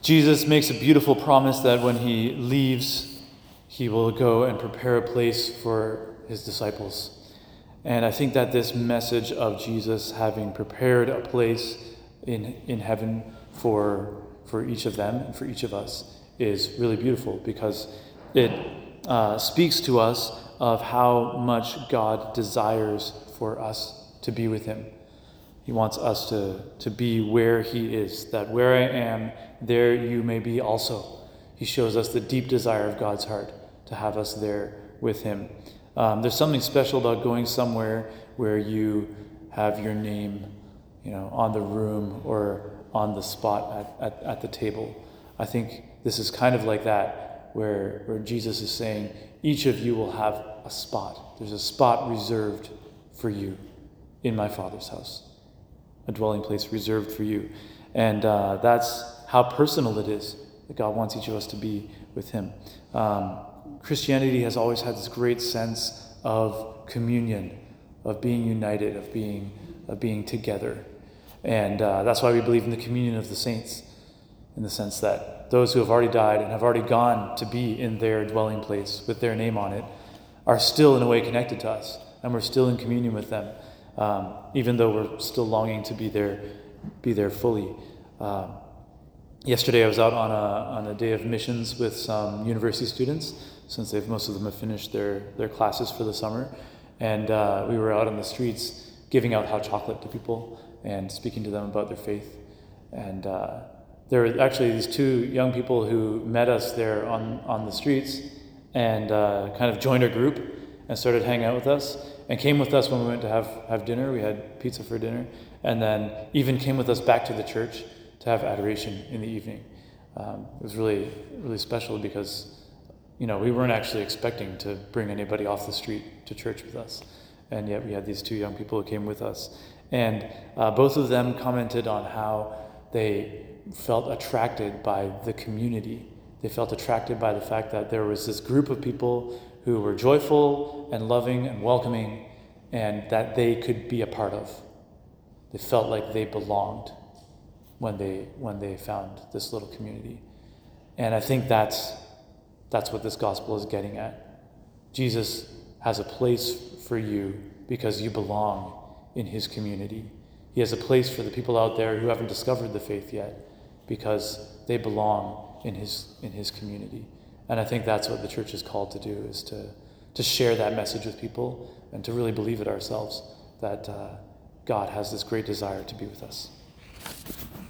Jesus makes a beautiful promise that when he leaves, he will go and prepare a place for his disciples. And I think that this message of Jesus having prepared a place in, in heaven for, for each of them and for each of us is really beautiful because it uh, speaks to us of how much God desires for us to be with Him. He wants us to, to be where He is, that where I am, there you may be also. He shows us the deep desire of God's heart to have us there with Him. Um, there's something special about going somewhere where you have your name, you know, on the room or on the spot at, at, at the table. I think this is kind of like that, where, where Jesus is saying, each of you will have a spot. There's a spot reserved for you in my Father's house, a dwelling place reserved for you. And uh, that's how personal it is that God wants each of us to be with Him. Um, Christianity has always had this great sense of communion, of being united, of being, of being together. And uh, that's why we believe in the communion of the saints, in the sense that those who have already died and have already gone to be in their dwelling place with their name on it are still, in a way, connected to us. And we're still in communion with them, um, even though we're still longing to be there, be there fully. Um, yesterday, I was out on a, on a day of missions with some university students, since they've, most of them have finished their, their classes for the summer. And uh, we were out on the streets giving out hot chocolate to people and speaking to them about their faith. And uh, there were actually these two young people who met us there on, on the streets and uh, kind of joined our group and started hanging out with us and came with us when we went to have, have dinner. We had pizza for dinner. And then even came with us back to the church to have adoration in the evening. Um, it was really, really special because, you know, we weren't actually expecting to bring anybody off the street to church with us. And yet we had these two young people who came with us. And uh, both of them commented on how they felt attracted by the community. They felt attracted by the fact that there was this group of people who were joyful and loving and welcoming and that they could be a part of. They felt like they belonged when they when they found this little community. And I think that's that's what this gospel is getting at. Jesus has a place for you because you belong in his community. He has a place for the people out there who haven't discovered the faith yet because they belong in his in his community. And I think that's what the church is called to do is to to share that message with people and to really believe it ourselves that uh, God has this great desire to be with us.